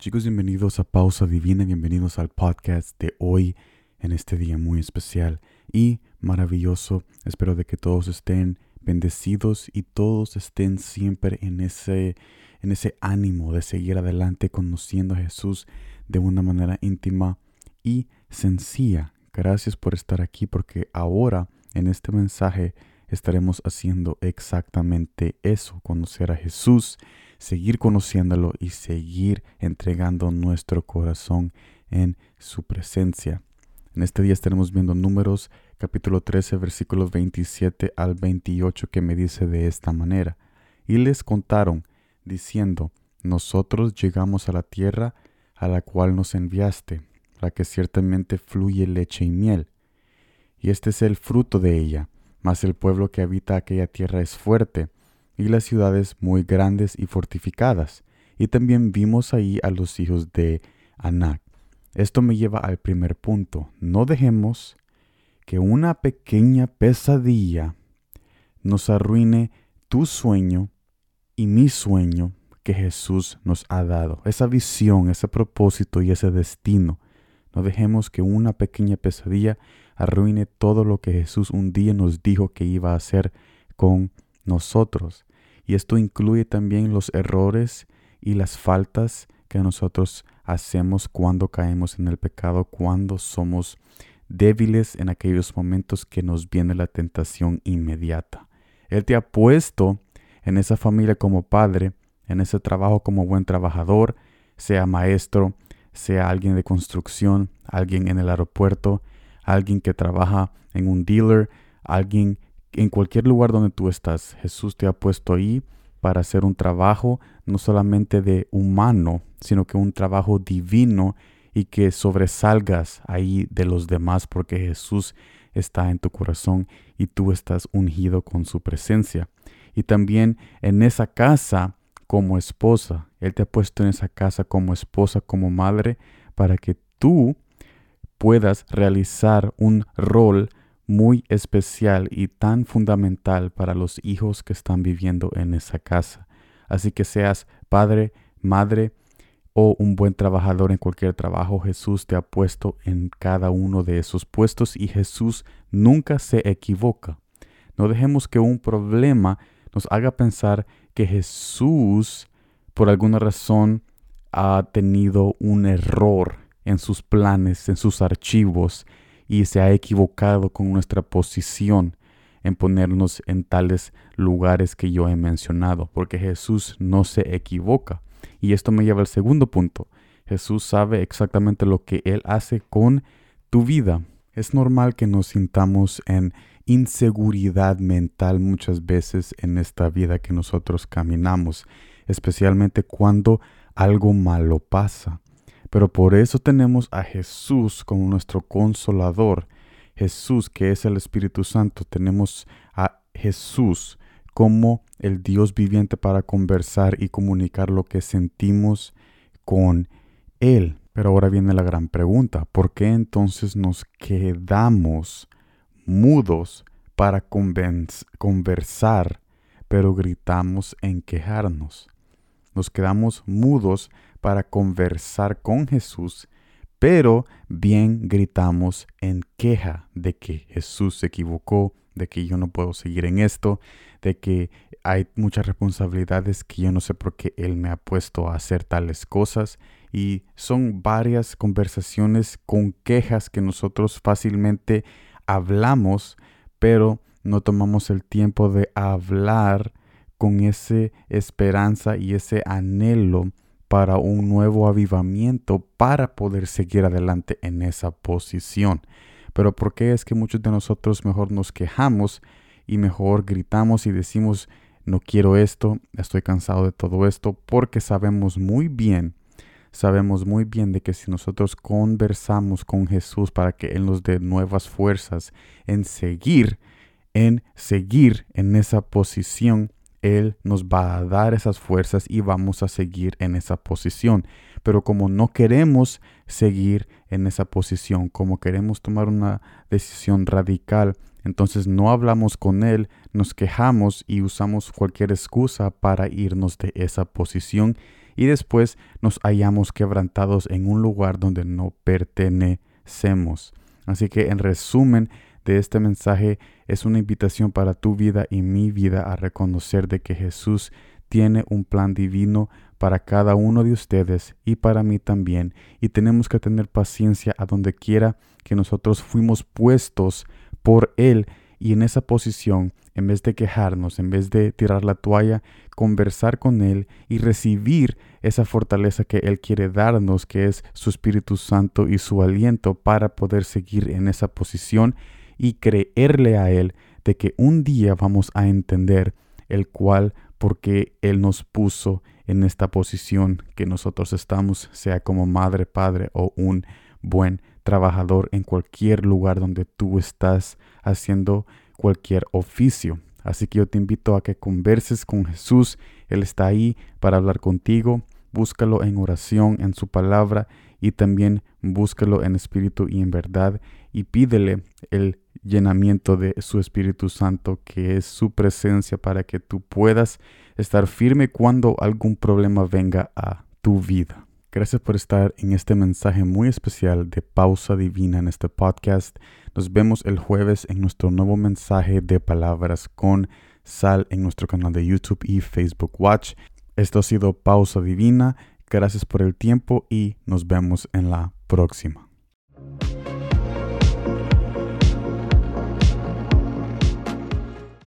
Chicos, bienvenidos a Pausa Divina, bienvenidos al podcast de hoy en este día muy especial y maravilloso. Espero de que todos estén bendecidos y todos estén siempre en ese en ese ánimo de seguir adelante conociendo a Jesús de una manera íntima y sencilla. Gracias por estar aquí porque ahora en este mensaje estaremos haciendo exactamente eso, conocer a Jesús seguir conociéndolo y seguir entregando nuestro corazón en su presencia. En este día estaremos viendo números capítulo 13 versículos 27 al 28 que me dice de esta manera. Y les contaron, diciendo, nosotros llegamos a la tierra a la cual nos enviaste, la que ciertamente fluye leche y miel. Y este es el fruto de ella, mas el pueblo que habita aquella tierra es fuerte, y las ciudades muy grandes y fortificadas. Y también vimos ahí a los hijos de Anac. Esto me lleva al primer punto. No dejemos que una pequeña pesadilla nos arruine tu sueño y mi sueño que Jesús nos ha dado. Esa visión, ese propósito y ese destino. No dejemos que una pequeña pesadilla arruine todo lo que Jesús un día nos dijo que iba a hacer con nosotros. Y esto incluye también los errores y las faltas que nosotros hacemos cuando caemos en el pecado, cuando somos débiles en aquellos momentos que nos viene la tentación inmediata. Él te ha puesto en esa familia como padre, en ese trabajo como buen trabajador, sea maestro, sea alguien de construcción, alguien en el aeropuerto, alguien que trabaja en un dealer, alguien en cualquier lugar donde tú estás, Jesús te ha puesto ahí para hacer un trabajo no solamente de humano, sino que un trabajo divino y que sobresalgas ahí de los demás porque Jesús está en tu corazón y tú estás ungido con su presencia. Y también en esa casa como esposa, Él te ha puesto en esa casa como esposa, como madre, para que tú puedas realizar un rol muy especial y tan fundamental para los hijos que están viviendo en esa casa. Así que seas padre, madre o un buen trabajador en cualquier trabajo, Jesús te ha puesto en cada uno de esos puestos y Jesús nunca se equivoca. No dejemos que un problema nos haga pensar que Jesús por alguna razón ha tenido un error en sus planes, en sus archivos, y se ha equivocado con nuestra posición en ponernos en tales lugares que yo he mencionado, porque Jesús no se equivoca. Y esto me lleva al segundo punto. Jesús sabe exactamente lo que Él hace con tu vida. Es normal que nos sintamos en inseguridad mental muchas veces en esta vida que nosotros caminamos, especialmente cuando algo malo pasa. Pero por eso tenemos a Jesús como nuestro consolador. Jesús, que es el Espíritu Santo. Tenemos a Jesús como el Dios viviente para conversar y comunicar lo que sentimos con Él. Pero ahora viene la gran pregunta. ¿Por qué entonces nos quedamos mudos para conversar, pero gritamos en quejarnos? Nos quedamos mudos para conversar con Jesús, pero bien gritamos en queja de que Jesús se equivocó, de que yo no puedo seguir en esto, de que hay muchas responsabilidades que yo no sé por qué Él me ha puesto a hacer tales cosas. Y son varias conversaciones con quejas que nosotros fácilmente hablamos, pero no tomamos el tiempo de hablar con esa esperanza y ese anhelo para un nuevo avivamiento para poder seguir adelante en esa posición. Pero ¿por qué es que muchos de nosotros mejor nos quejamos y mejor gritamos y decimos no quiero esto, estoy cansado de todo esto? Porque sabemos muy bien, sabemos muy bien de que si nosotros conversamos con Jesús para que Él nos dé nuevas fuerzas en seguir, en seguir en esa posición, él nos va a dar esas fuerzas y vamos a seguir en esa posición. Pero como no queremos seguir en esa posición, como queremos tomar una decisión radical, entonces no hablamos con Él, nos quejamos y usamos cualquier excusa para irnos de esa posición y después nos hallamos quebrantados en un lugar donde no pertenecemos. Así que en resumen de este mensaje es una invitación para tu vida y mi vida a reconocer de que Jesús tiene un plan divino para cada uno de ustedes y para mí también. Y tenemos que tener paciencia a donde quiera que nosotros fuimos puestos por Él. Y en esa posición, en vez de quejarnos, en vez de tirar la toalla, conversar con Él y recibir esa fortaleza que Él quiere darnos, que es su Espíritu Santo y su aliento para poder seguir en esa posición y creerle a Él de que un día vamos a entender el cual porque Él nos puso en esta posición que nosotros estamos, sea como madre, padre o un buen trabajador en cualquier lugar donde tú estás haciendo cualquier oficio. Así que yo te invito a que converses con Jesús. Él está ahí para hablar contigo. Búscalo en oración, en su palabra y también búscalo en espíritu y en verdad y pídele el llenamiento de su Espíritu Santo, que es su presencia para que tú puedas estar firme cuando algún problema venga a tu vida. Gracias por estar en este mensaje muy especial de pausa divina en este podcast. Nos vemos el jueves en nuestro nuevo mensaje de palabras con sal en nuestro canal de YouTube y Facebook Watch. Esto ha sido pausa divina. Gracias por el tiempo y nos vemos en la próxima.